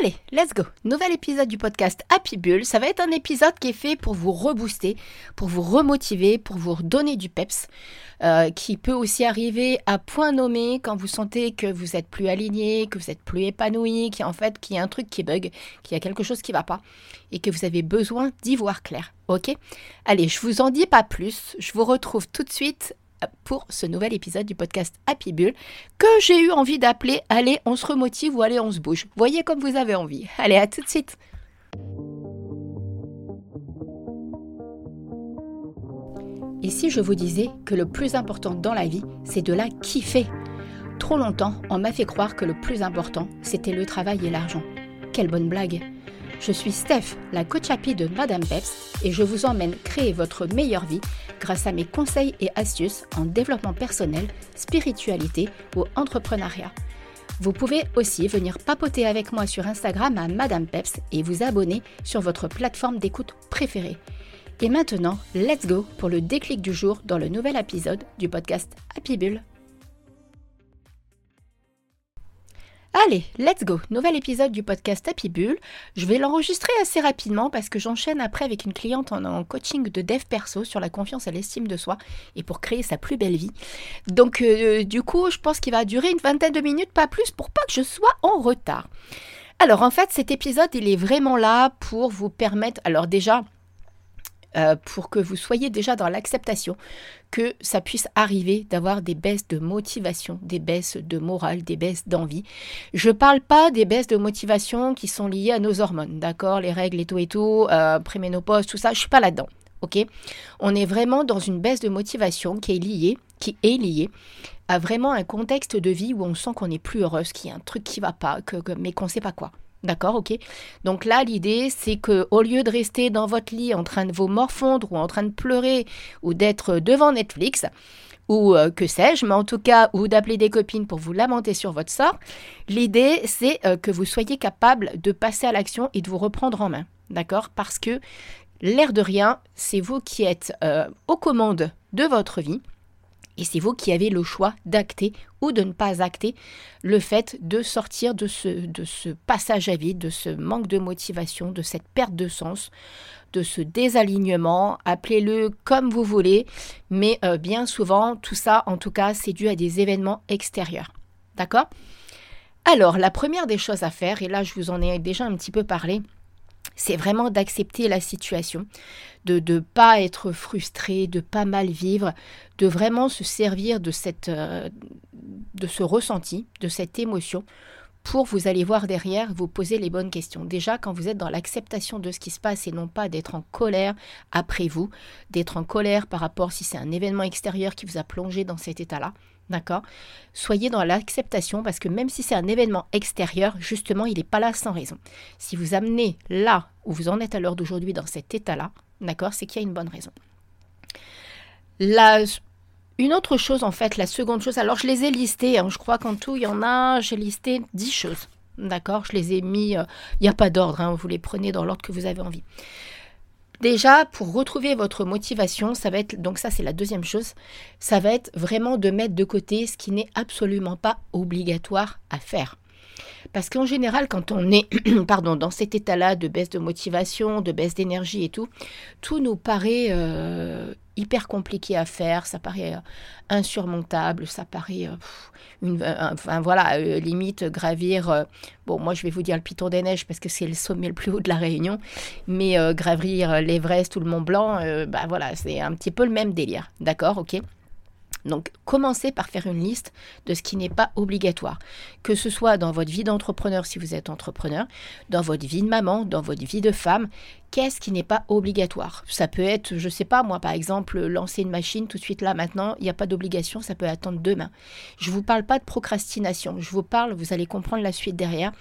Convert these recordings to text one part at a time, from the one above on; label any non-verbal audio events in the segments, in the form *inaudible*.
Allez, let's go. Nouvel épisode du podcast Happy Bull. Ça va être un épisode qui est fait pour vous rebooster, pour vous remotiver, pour vous redonner du peps, euh, qui peut aussi arriver à point nommé quand vous sentez que vous êtes plus aligné, que vous êtes plus épanoui, qu'il en fait qu'il y a un truc qui bug, qu'il y a quelque chose qui va pas et que vous avez besoin d'y voir clair. Ok? Allez, je vous en dis pas plus. Je vous retrouve tout de suite pour ce nouvel épisode du podcast Happy Bull que j'ai eu envie d'appeler Allez, on se remotive ou Allez, on se bouge. Voyez comme vous avez envie. Allez, à tout de suite. Et si je vous disais que le plus important dans la vie, c'est de la kiffer? Trop longtemps, on m'a fait croire que le plus important, c'était le travail et l'argent. Quelle bonne blague Je suis Steph, la coach happy de Madame Peps, et je vous emmène créer votre meilleure vie grâce à mes conseils et astuces en développement personnel, spiritualité ou entrepreneuriat. Vous pouvez aussi venir papoter avec moi sur Instagram à Madame Peps et vous abonner sur votre plateforme d'écoute préférée. Et maintenant, let's go pour le déclic du jour dans le nouvel épisode du podcast Happy Bull. Allez, let's go. Nouvel épisode du podcast Happy Bull. Je vais l'enregistrer assez rapidement parce que j'enchaîne après avec une cliente en, coaching de dev perso sur la confiance et l'estime de soi et pour créer sa plus belle vie. Donc euh, du coup, je pense qu'il va durer une vingtaine de minutes, pas plus, pour pas que je sois en retard. Alors en fait, cet épisode, il est vraiment là pour vous permettre, alors déjà, euh, pour que vous soyez déjà dans l'acceptation que ça puisse arriver d'avoir des baisses de motivation, des baisses de morale, des baisses d'envie. Je ne parle pas des baisses de motivation qui sont liées à nos hormones, d'accord Les règles et tout et tout, euh, préménopause, tout ça, je suis pas là-dedans. Ok? On est vraiment dans une baisse de motivation qui est liée, qui est liée à vraiment un contexte de vie où on sent qu'on n'est plus heureuse, qu'il y a un truc qui va pas, mais qu'on ne sait pas quoi. D'accord, ok. Donc là, l'idée, c'est que au lieu de rester dans votre lit en train de vous morfondre ou en train de pleurer ou d'être devant Netflix, ou euh, que sais-je, mais en tout cas, ou d'appeler des copines pour vous lamenter sur votre sort, l'idée, c'est euh, que vous soyez capable de passer à l'action et de vous reprendre en main. D'accord? Parce que l'air de rien, c'est vous qui êtes euh, aux commandes de votre vie. Et c'est vous qui avez le choix d'acter ou de ne pas acter le fait de sortir de ce, passage à vide, de ce manque de motivation, de cette perte de sens, de ce désalignement, appelez-le comme vous voulez, mais euh, bien souvent, tout ça, en tout cas, c'est dû à des événements extérieurs. D'accord? Alors, la première des choses à faire, et là je vous en ai déjà un petit peu parlé, c'est vraiment d'accepter la situation, de ne pas être frustré, de pas mal vivre, de vraiment se servir de, cette, euh, de ce ressenti, de cette émotion pour vous allez voir derrière, vous poser les bonnes questions. Déjà, quand vous êtes dans l'acceptation de ce qui se passe et non pas d'être en colère après vous, d'être en colère par rapport si c'est un événement extérieur qui vous a plongé dans cet état-là, D'accord? Soyez dans l'acceptation parce que même si c'est un événement extérieur, justement, il n'est pas là sans raison. Si vous amenez là où vous en êtes à l'heure d'aujourd'hui dans cet état-là, d'accord, c'est qu'il y a une bonne raison. La, une autre chose, en fait, la seconde chose, alors je les ai listées, hein, je crois qu'en tout, il y en a, j'ai listé 10 choses. D'accord Je les ai mis, euh, il n'y a pas d'ordre, hein, vous les prenez dans l'ordre que vous avez envie. Déjà, pour retrouver votre motivation, ça va être, donc ça c'est la deuxième chose, ça va être vraiment de mettre de côté ce qui n'est absolument pas obligatoire à faire. Parce qu'en général, quand on est *clears throat* pardon, dans cet état-là de baisse de motivation, de baisse d'énergie et tout, tout nous paraît euh, hyper compliqué à faire, ça paraît euh, insurmontable, ça paraît, euh, une, enfin voilà, limite gravir, bon moi je vais vous dire le Piton des Neiges parce que c'est le sommet le plus haut de la Réunion, mais gravir l'Everest ou le Mont Blanc, bah voilà, c'est un petit peu le même délire, d'accord, ok? Donc commencez par faire une liste de ce qui n'est pas obligatoire, que ce soit dans votre vie d'entrepreneur si vous êtes entrepreneur, dans votre vie de maman, dans votre vie de femme, qu'est-ce qui n'est pas obligatoire? Ça peut être, je ne sais pas, moi par exemple, lancer une machine tout de suite là maintenant, il n'y a pas d'obligation, ça peut attendre demain. Je ne vous parle pas de procrastination, je vous parle, vous allez comprendre la suite derrière.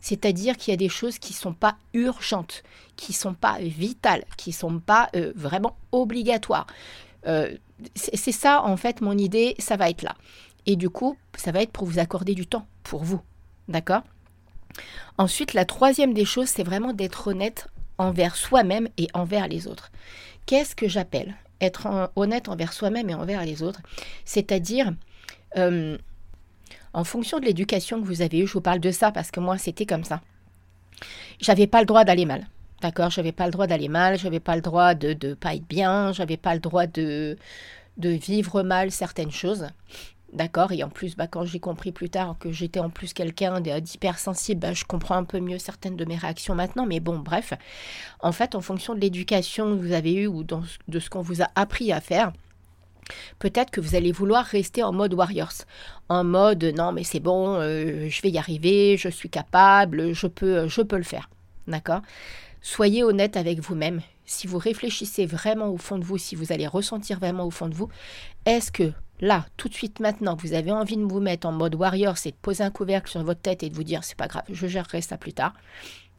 C'est-à-dire qu'il y a des choses qui ne sont pas urgentes, qui ne sont pas vitales, qui ne sont pas euh, vraiment obligatoires. Euh, c'est ça, en fait, mon idée, ça va être là. Et du coup, ça va être pour vous accorder du temps, pour vous. D'accord? Ensuite, la troisième des choses, c'est vraiment d'être honnête envers soi-même et envers les autres. Qu'est-ce que j'appelle être honnête envers soi-même et envers les autres? C'est-à-dire, euh, en fonction de l'éducation que vous avez eue, je vous parle de ça parce que moi, c'était comme ça. j'avais pas le droit d'aller mal. D'accord J'avais pas le droit d'aller mal, j'avais pas le droit de ne pas être bien, j'avais pas le droit de, vivre mal certaines choses. D'accord Et en plus, bah, quand j'ai compris plus tard que j'étais en plus quelqu'un d'hypersensible, bah, je comprends un peu mieux certaines de mes réactions maintenant. Mais bon, bref. En fait, en fonction de l'éducation que vous avez eue ou de ce qu'on vous a appris à faire, peut-être que vous allez vouloir rester en mode warriors. En mode non, mais c'est bon, euh, je vais y arriver, je suis capable, je peux, je peux le faire. D'accord? Soyez honnête avec vous-même. Si vous réfléchissez vraiment au fond de vous, si vous allez ressentir vraiment au fond de vous, est-ce que là, tout de suite maintenant, vous avez envie de vous mettre en mode warrior, c'est de poser un couvercle sur votre tête et de vous dire c'est pas grave, je gérerai ça plus tard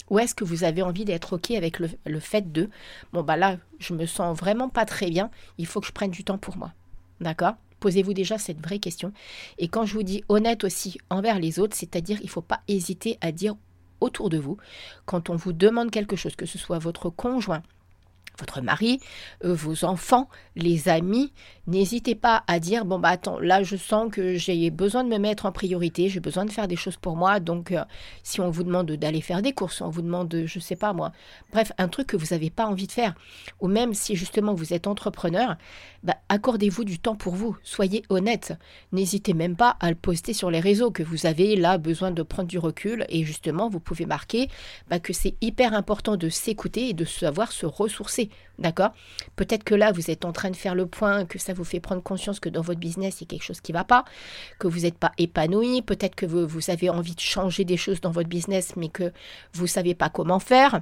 Ou est-ce que vous avez envie d'être OK avec le, fait de bon, bah là, je me sens vraiment pas très bien, il faut que je prenne du temps pour moi D'accord? Posez-vous déjà cette vraie question. Et quand je vous dis honnête aussi envers les autres, c'est-à-dire il ne faut pas hésiter à dire autour de vous, quand on vous demande quelque chose, que ce soit votre conjoint, votre mari, euh, vos enfants, les amis, n'hésitez pas à dire bon bah attends, là je sens que j'ai besoin de me mettre en priorité, j'ai besoin de faire des choses pour moi. Donc euh, si on vous demande d'aller faire des courses, on vous demande je sais pas moi, bref, un truc que vous n'avez pas envie de faire ou même si justement vous êtes entrepreneur, bah, accordez-vous du temps pour vous, soyez honnête. N'hésitez même pas à le poster sur les réseaux que vous avez là besoin de prendre du recul et justement vous pouvez marquer bah, que c'est hyper important de s'écouter et de savoir se ressourcer. D'accord? Peut-être que là, vous êtes en train de faire le point, que ça vous fait prendre conscience que dans votre business, il y a quelque chose qui ne va pas, que vous n'êtes pas épanoui, peut-être que vous, avez envie de changer des choses dans votre business, mais que vous ne savez pas comment faire.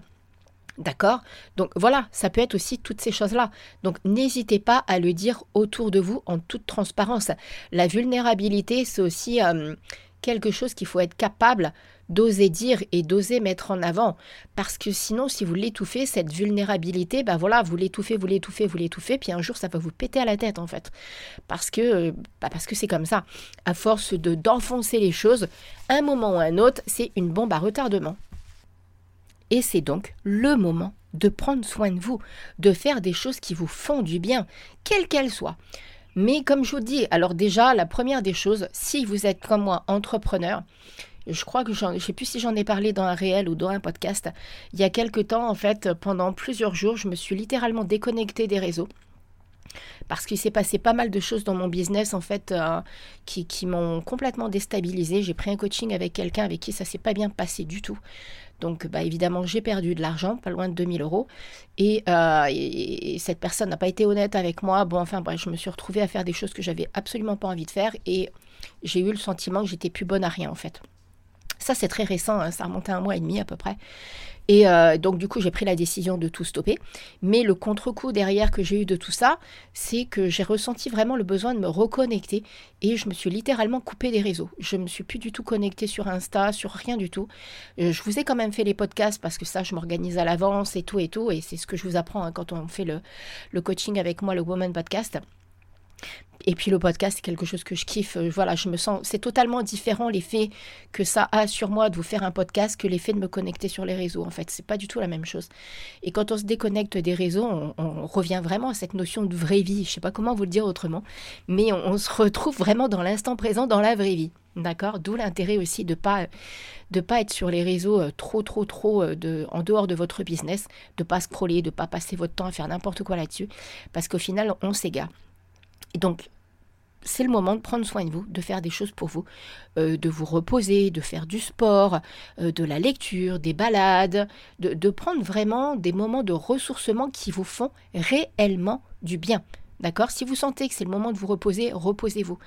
D'accord? Donc voilà, ça peut être aussi toutes ces choses-là. Donc n'hésitez pas à le dire autour de vous en toute transparence. La vulnérabilité, c'est aussi euh, quelque chose qu'il faut être capable d'oser dire et d'oser mettre en avant. Parce que sinon, si vous l'étouffez, cette vulnérabilité, ben voilà, vous l'étouffez, vous l'étouffez, vous l'étouffez, puis un jour, ça va vous péter à la tête, en fait. Parce que bah parce que c'est comme ça. À force de d'enfoncer les choses, un moment ou un autre, c'est une bombe à retardement. Et c'est donc le moment de prendre soin de vous, de faire des choses qui vous font du bien, quelles qu'elles soient. Mais comme je vous dis, alors déjà, la première des choses, si vous êtes comme moi entrepreneur, je crois que je ne sais plus si j'en ai parlé dans un réel ou dans un podcast. Il y a quelque temps, en fait, pendant plusieurs jours, je me suis littéralement déconnectée des réseaux. Parce qu'il s'est passé pas mal de choses dans mon business, en fait, euh, qui, m'ont complètement déstabilisée. J'ai pris un coaching avec quelqu'un avec qui ça s'est pas bien passé du tout. Donc, bah, évidemment, j'ai perdu de l'argent, pas loin de 2000 euros. Euh, et, cette personne n'a pas été honnête avec moi. Bon, enfin, bref, je me suis retrouvée à faire des choses que j'avais absolument pas envie de faire. Et j'ai eu le sentiment que j'étais plus bonne à rien, en fait. Ça, c'est très récent, hein, ça remontait un mois et demi à peu près. Et euh, donc, du coup, j'ai pris la décision de tout stopper. Mais le contre-coup derrière que j'ai eu de tout ça, c'est que j'ai ressenti vraiment le besoin de me reconnecter et je me suis littéralement coupé des réseaux. Je ne me suis plus du tout connectée sur Insta, sur rien du tout. Euh, je vous ai quand même fait les podcasts parce que ça, je m'organise à l'avance et tout et tout. Et c'est ce que je vous apprends hein, quand on fait le, le coaching avec moi, le Woman Podcast. Et puis le podcast, c'est quelque chose que je kiffe. Euh, voilà, je me sens. C'est totalement différent l'effet que ça a sur moi de vous faire un podcast que l'effet de me connecter sur les réseaux. En fait, c'est pas du tout la même chose. Et quand on se déconnecte des réseaux, on, revient vraiment à cette notion de vraie vie. Je sais pas comment vous le dire autrement, mais on, se retrouve vraiment dans l'instant présent, dans la vraie vie. D'accord? D'où l'intérêt aussi de pas de pas être sur les réseaux euh, trop trop trop euh, de, en dehors de votre business, de pas scroller, de pas passer votre temps à faire n'importe quoi là-dessus, parce qu'au final on s'égare. Donc, c'est le moment de prendre soin de vous, de faire des choses pour vous, euh, de vous reposer, de faire du sport, euh, de la lecture, des balades, de, prendre vraiment des moments de ressourcement qui vous font réellement du bien. D'accord? Si vous sentez que c'est le moment de vous reposer, reposez-vous.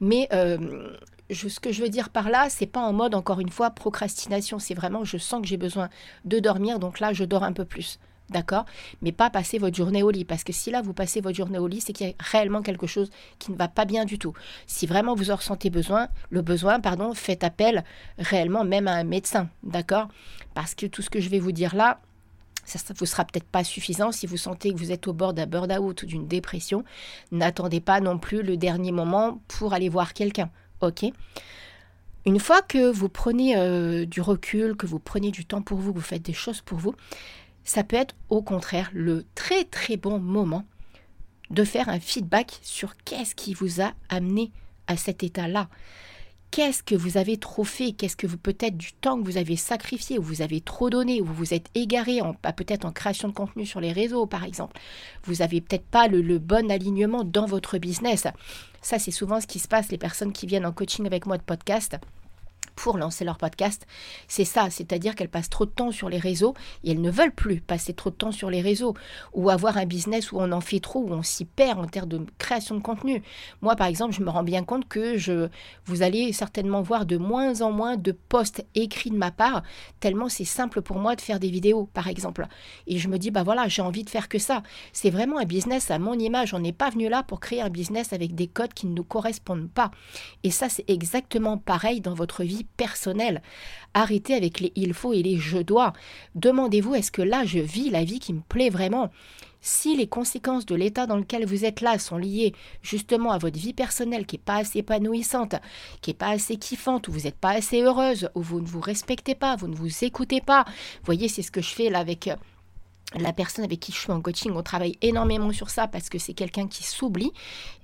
Mais euh, ce que je veux dire par là, c'est pas en mode, encore une fois, procrastination. C'est vraiment, je sens que j'ai besoin de dormir, donc là, je dors un peu plus. D'accord? Mais pas passer votre journée au lit. Parce que si là, vous passez votre journée au lit, c'est qu'il y a réellement quelque chose qui ne va pas bien du tout. Si vraiment vous en ressentez besoin, le besoin, pardon, faites appel réellement même à un médecin. D'accord? Parce que tout ce que je vais vous dire là, ça ne vous sera peut-être pas suffisant si vous sentez que vous êtes au bord d'un burn-out ou d'une dépression. N'attendez pas non plus le dernier moment pour aller voir quelqu'un. OK? Une fois que vous prenez euh, du recul, que vous prenez du temps pour vous, que vous faites des choses pour vous, ça peut être au contraire le très très bon moment de faire un feedback sur qu'est-ce qui vous a amené à cet état-là. qu'est-ce que vous avez trop fait, qu'est-ce que vous peut-être du temps que vous avez sacrifié, ou vous avez trop donné, ou vous êtes égaré, bah, peut-être en création de contenu sur les réseaux par exemple. Vous avez peut-être pas le bon alignement dans votre business. Ça, c'est souvent ce qui se passe, les personnes qui viennent en coaching avec moi de podcast pour lancer leur podcast, c'est ça, c'est-à-dire qu'elles passent trop de temps sur les réseaux et elles ne veulent plus passer trop de temps sur les réseaux ou avoir un business où on en fait trop, où on s'y perd en termes de création de contenu. Moi, par exemple, je me rends bien compte que je, vous allez certainement voir de moins en moins de posts écrits de ma part, tellement c'est simple pour moi de faire des vidéos, par exemple. Et je me dis, bah voilà, j'ai envie de faire que ça. C'est vraiment un business à mon image. On n'est pas venu là pour créer un business avec des codes qui ne nous correspondent pas. Et ça, c'est exactement pareil dans votre vie personnel. Arrêtez avec les il faut et les je dois. Demandez-vous est-ce que là je vis la vie qui me plaît vraiment? Si les conséquences de l'état dans lequel vous êtes là sont liées justement à votre vie personnelle qui n'est pas assez épanouissante, qui n'est pas assez kiffante, ou vous n'êtes pas assez heureuse, ou vous ne vous respectez pas, vous ne vous écoutez pas, voyez, c'est ce que je fais là avec euh, la personne avec qui je suis en coaching, on travaille énormément sur ça parce que c'est quelqu'un qui s'oublie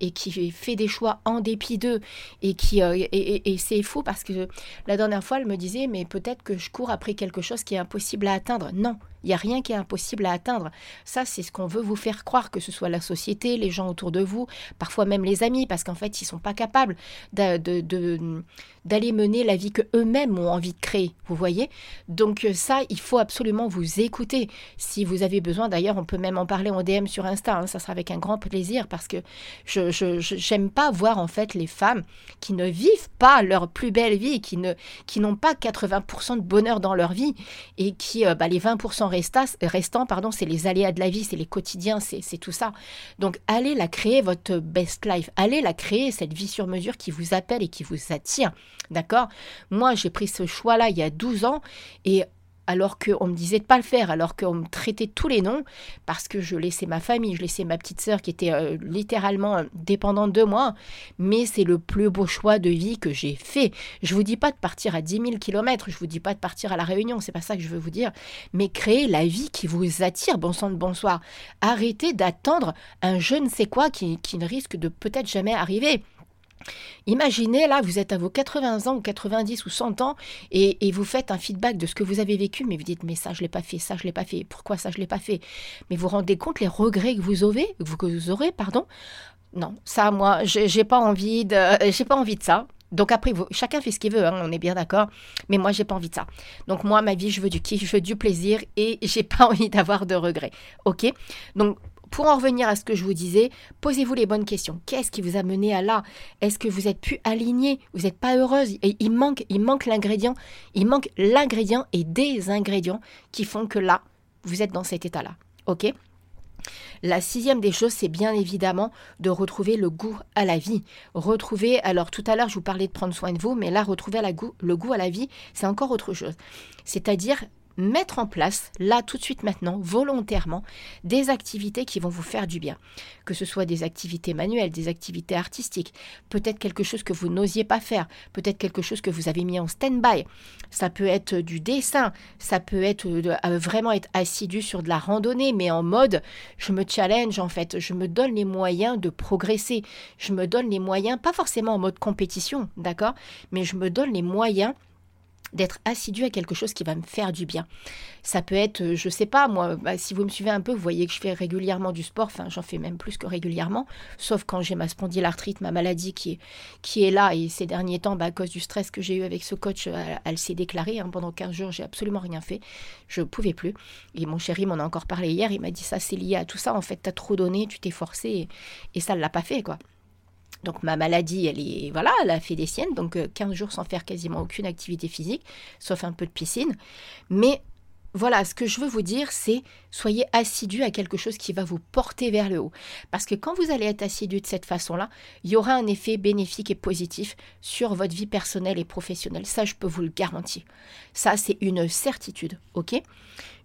et qui fait des choix en dépit d'eux et qui euh, et, c'est fou parce que la dernière fois elle me disait mais peut-être que je cours après quelque chose qui est impossible à atteindre. Non, il n'y a rien qui est impossible à atteindre. Ça, c'est ce qu'on veut vous faire croire, que ce soit la société, les gens autour de vous, parfois même les amis, parce qu'en fait, ils ne sont pas capables d'aller mener la vie qu'eux-mêmes ont envie de créer. Vous voyez? Donc euh, ça, il faut absolument vous écouter. Si vous avez besoin, d'ailleurs, on peut même en parler en DM sur Insta. Hein, ça sera avec un grand plaisir, parce que je n'aime pas voir en fait les femmes qui ne vivent pas leur plus belle vie, qui n'ont pas 80% de bonheur dans leur vie et qui, euh, bah, les 20% restant, pardon, c'est les aléas de la vie, c'est les quotidiens, c'est tout ça. Donc allez la créer, votre best life. Allez la créer, cette vie sur mesure qui vous appelle et qui vous attire. D'accord? Moi, j'ai pris ce choix-là il y a 12 ans et alors qu'on me disait de pas le faire, alors qu'on me traitait tous les noms, parce que je laissais ma famille, je laissais ma petite sœur qui était euh, littéralement euh, dépendante de moi, mais c'est le plus beau choix de vie que j'ai fait. Je vous dis pas de partir à 10 000 km, je vous dis pas de partir à la Réunion, c'est pas ça que je veux vous dire, mais créer la vie qui vous attire, bon sang de bonsoir. Arrêtez d'attendre un je ne sais quoi qui, qui ne risque de peut-être jamais arriver. Imaginez, là, vous êtes à vos 80 ans ou 90 ou 100 ans et, vous faites un feedback de ce que vous avez vécu, mais vous dites, mais ça, je ne l'ai pas fait, ça, je ne l'ai pas fait, pourquoi ça, je ne l'ai pas fait? Mais vous rendez compte les regrets que vous aurez, que vous aurez pardon? Non, ça, moi, j'ai pas envie j'ai pas envie de ça. Donc après, chacun fait ce qu'il veut, hein, on est bien d'accord. Mais moi, j'ai pas envie de ça. Donc moi, ma vie, je veux du kiff, je veux du plaisir et j'ai *laughs* pas envie d'avoir de regrets. Ok? Donc pour en revenir à ce que je vous disais, posez-vous les bonnes questions. Qu'est-ce qui vous a mené à là? Est-ce que vous êtes plus aligné Vous n'êtes pas heureuse? Et il manque, il manque l'ingrédient. Il manque l'ingrédient et des ingrédients qui font que là, vous êtes dans cet état-là. Ok? La sixième des choses, c'est bien évidemment de retrouver le goût à la vie. Retrouver, alors tout à l'heure je vous parlais de prendre soin de vous, mais là retrouver le goût à la vie, c'est encore autre chose. C'est-à-dire mettre en place, là tout de suite maintenant, volontairement, des activités qui vont vous faire du bien. Que ce soit des activités manuelles, des activités artistiques, peut-être quelque chose que vous n'osiez pas faire, peut-être quelque chose que vous avez mis en stand-by. Ça peut être du dessin, ça peut être vraiment être assidu sur de la randonnée, mais en mode je me challenge en fait, je me donne les moyens de progresser, je me donne les moyens, pas forcément en mode compétition, d'accord, mais je me donne les moyens d'être assidu à quelque chose qui va me faire du bien. Ça peut être, euh, je sais pas, moi, bah, si vous me suivez un peu, vous voyez que je fais régulièrement du sport, enfin j'en fais même plus que régulièrement, sauf quand j'ai ma spondylarthrite, ma maladie qui est, qui est là, et ces derniers temps, bah, à cause du stress que j'ai eu avec ce coach, elle, s'est déclarée, hein. pendant 15 jours, j'ai absolument rien fait, je pouvais plus, et mon chéri m'en a encore parlé hier, il m'a dit ça c'est lié à tout ça, en fait, tu as trop donné, tu t'es forcé, et ça ne l'a pas fait, quoi. Donc ma maladie, elle est voilà, elle a fait des siennes, donc 15 euh, jours sans faire quasiment aucune activité physique, sauf un peu de piscine. Mais voilà, ce que je veux vous dire, c'est soyez assidu à quelque chose qui va vous porter vers le haut. Parce que quand vous allez être assidu de cette façon-là, il y aura un effet bénéfique et positif sur votre vie personnelle et professionnelle. Ça, je peux vous le garantir. Ça, c'est une certitude, ok?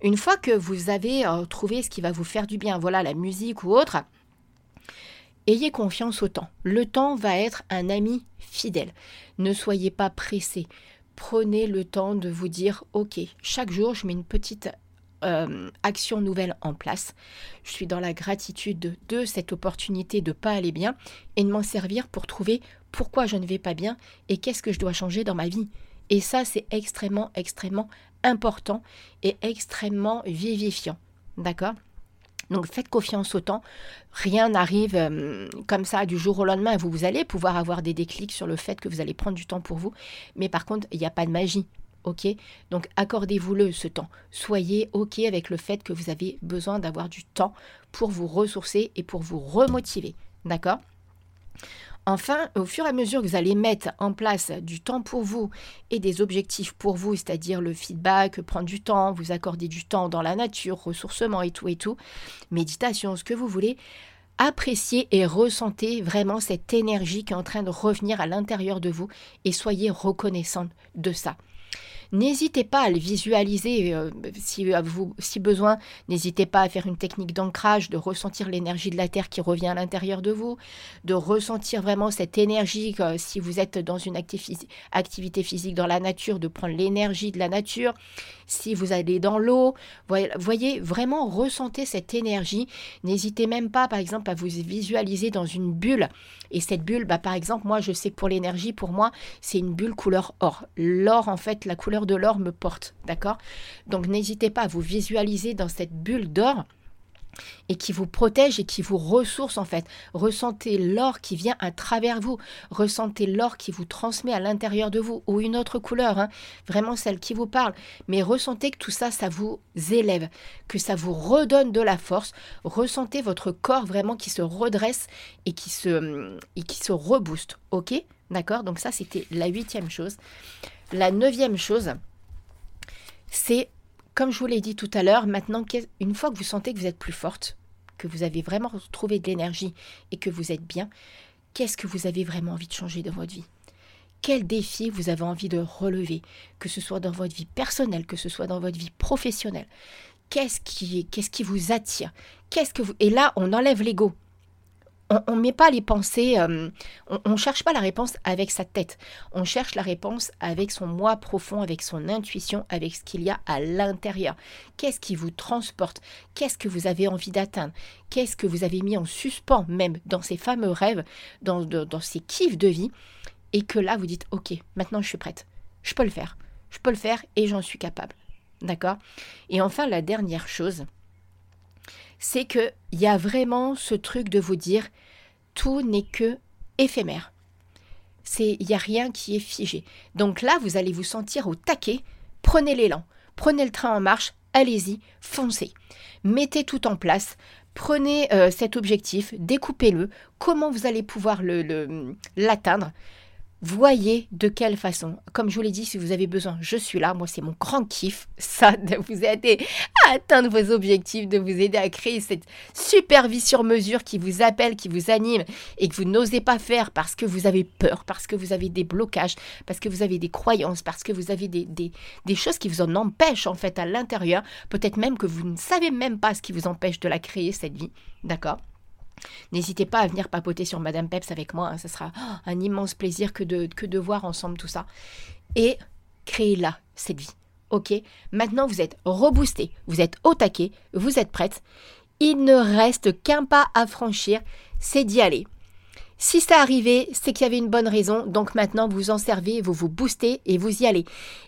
Une fois que vous avez euh, trouvé ce qui va vous faire du bien, voilà, la musique ou autre, Ayez confiance au temps. Le temps va être un ami fidèle. Ne soyez pas pressé. Prenez le temps de vous dire, OK, chaque jour, je mets une petite euh, action nouvelle en place. Je suis dans la gratitude de, cette opportunité de pas aller bien et de m'en servir pour trouver pourquoi je ne vais pas bien et qu'est-ce que je dois changer dans ma vie. Et ça, c'est extrêmement, extrêmement important et extrêmement vivifiant. D'accord? Donc faites confiance au temps. Rien n'arrive euh, comme ça du jour au lendemain. Vous, vous allez pouvoir avoir des déclics sur le fait que vous allez prendre du temps pour vous. Mais par contre, il n'y a pas de magie. OK? Donc accordez-vous-le ce temps. Soyez OK avec le fait que vous avez besoin d'avoir du temps pour vous ressourcer et pour vous remotiver. D'accord? Enfin, au fur et à mesure que vous allez mettre en place du temps pour vous et des objectifs pour vous, c'est-à-dire le feedback, prendre du temps, vous accorder du temps dans la nature, ressourcement et tout et tout, méditation, ce que vous voulez, appréciez et ressentez vraiment cette énergie qui est en train de revenir à l'intérieur de vous et soyez reconnaissante de ça. N'hésitez pas à le visualiser euh, si, vous, si besoin. N'hésitez pas à faire une technique d'ancrage, de ressentir l'énergie de la Terre qui revient à l'intérieur de vous, de ressentir vraiment cette énergie si vous êtes dans une activité physique dans la nature, de prendre l'énergie de la nature. Si vous allez dans l'eau, voyez, vraiment ressentez cette énergie. N'hésitez même pas, par exemple, à vous visualiser dans une bulle. Et cette bulle, bah, par exemple, moi, je sais que pour l'énergie, pour moi, c'est une bulle couleur or. L'or, en fait, la couleur de l'or me porte, d'accord? Donc n'hésitez pas à vous visualiser dans cette bulle d'or et qui vous protège et qui vous ressource en fait. Ressentez l'or qui vient à travers vous, ressentez l'or qui vous transmet à l'intérieur de vous ou une autre couleur, hein. vraiment celle qui vous parle. Mais ressentez que tout ça, ça vous élève, que ça vous redonne de la force. Ressentez votre corps vraiment qui se redresse et qui se, et qui se rebooste, ok? D'accord? Donc ça, c'était la huitième chose. La neuvième chose, c'est, comme je vous l'ai dit tout à l'heure, maintenant, une fois que vous sentez que vous êtes plus forte, que vous avez vraiment trouvé de l'énergie et que vous êtes bien, qu'est-ce que vous avez vraiment envie de changer dans votre vie? Quel défi vous avez envie de relever, que ce soit dans votre vie personnelle, que ce soit dans votre vie professionnelle? Qu'est-ce qui, qu'est-ce qui vous attire? Qu'est-ce que vous Et là, on enlève l'ego on ne met pas les pensées, euh, on ne cherche pas la réponse avec sa tête, on cherche la réponse avec son moi profond, avec son intuition, avec ce qu'il y a à l'intérieur. Qu'est-ce qui vous transporte? Qu'est-ce que vous avez envie d'atteindre? Qu'est-ce que vous avez mis en suspens même dans ces fameux rêves, dans, dans ces kiffs de vie? Et que là, vous dites, ok, maintenant je suis prête, je peux le faire, je peux le faire et j'en suis capable. D'accord? Et enfin, la dernière chose, c'est qu'il y a vraiment ce truc de vous dire tout n'est que éphémère. Il n'y a rien qui est figé. Donc là, vous allez vous sentir au taquet. Prenez l'élan, prenez le train en marche, allez-y, foncez. Mettez tout en place. Prenez euh, cet objectif, découpez-le. Comment vous allez pouvoir l'atteindre? Voyez de quelle façon. Comme je vous l'ai dit, si vous avez besoin, je suis là. Moi, c'est mon grand kiff, ça, de *laughs* vous aider à atteindre vos objectifs, de vous aider à créer cette super vie sur mesure qui vous appelle, qui vous anime et que vous n'osez pas faire parce que vous avez peur, parce que vous avez des blocages, parce que vous avez des croyances, parce que vous avez des, des, des choses qui vous en empêchent en fait à l'intérieur. Peut-être même que vous ne savez même pas ce qui vous empêche de la créer, cette vie. D'accord? N'hésitez pas à venir papoter sur Madame Peps avec moi, hein. ce sera un immense plaisir que de, que de voir ensemble tout ça. Et créez-la, cette vie. Ok? Maintenant, vous êtes reboosté, vous êtes au taquet, vous êtes prête. Il ne reste qu'un pas à franchir, c'est d'y aller. Si c'est arrivé, c'est qu'il y avait une bonne raison. Donc maintenant, vous en servez, vous vous boostez et vous y allez.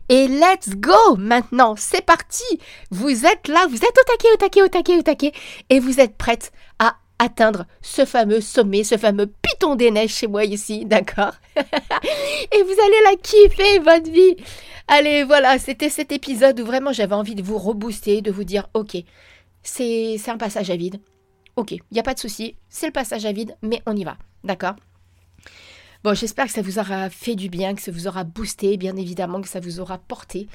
Et let's go maintenant, c'est parti. Vous êtes là, vous êtes au taquet, au taquet, au taquet, au taquet. Et vous êtes prête à atteindre ce fameux sommet, ce fameux piton des neiges chez moi ici, *laughs* d'accord? Et vous allez la kiffer, votre vie Allez, voilà, c'était cet épisode où vraiment j'avais envie de vous rebooster, de vous dire, ok, c'est un passage à vide. Ok, il n'y a pas de souci, c'est le passage à vide, mais on y va, d'accord? Bon, j'espère que ça vous aura fait du bien, que ça vous aura boosté, bien évidemment, que ça vous aura porté.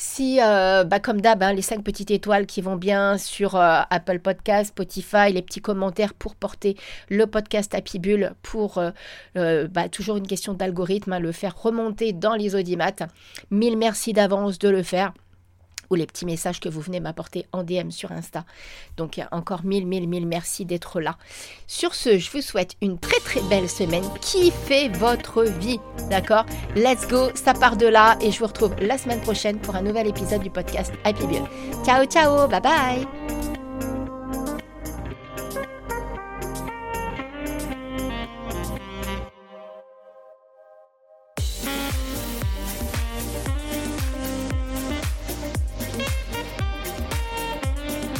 Si, euh, bah, comme d'hab, hein, les cinq petites étoiles qui vont bien sur euh, Apple Podcast, Spotify, les petits commentaires pour porter le podcast Happy Bull, pour euh, bah, toujours une question d'algorithme, hein, le faire remonter dans les audimates. Mille merci d'avance de le faire ou les petits messages que vous venez m'apporter en DM sur Insta. Donc encore mille, mille, mille merci d'être là. Sur ce, je vous souhaite une très très belle semaine. Kiffez votre vie, d'accord? Let's go, ça part de là et je vous retrouve la semaine prochaine pour un nouvel épisode du podcast Happy Bio. Ciao, ciao, bye bye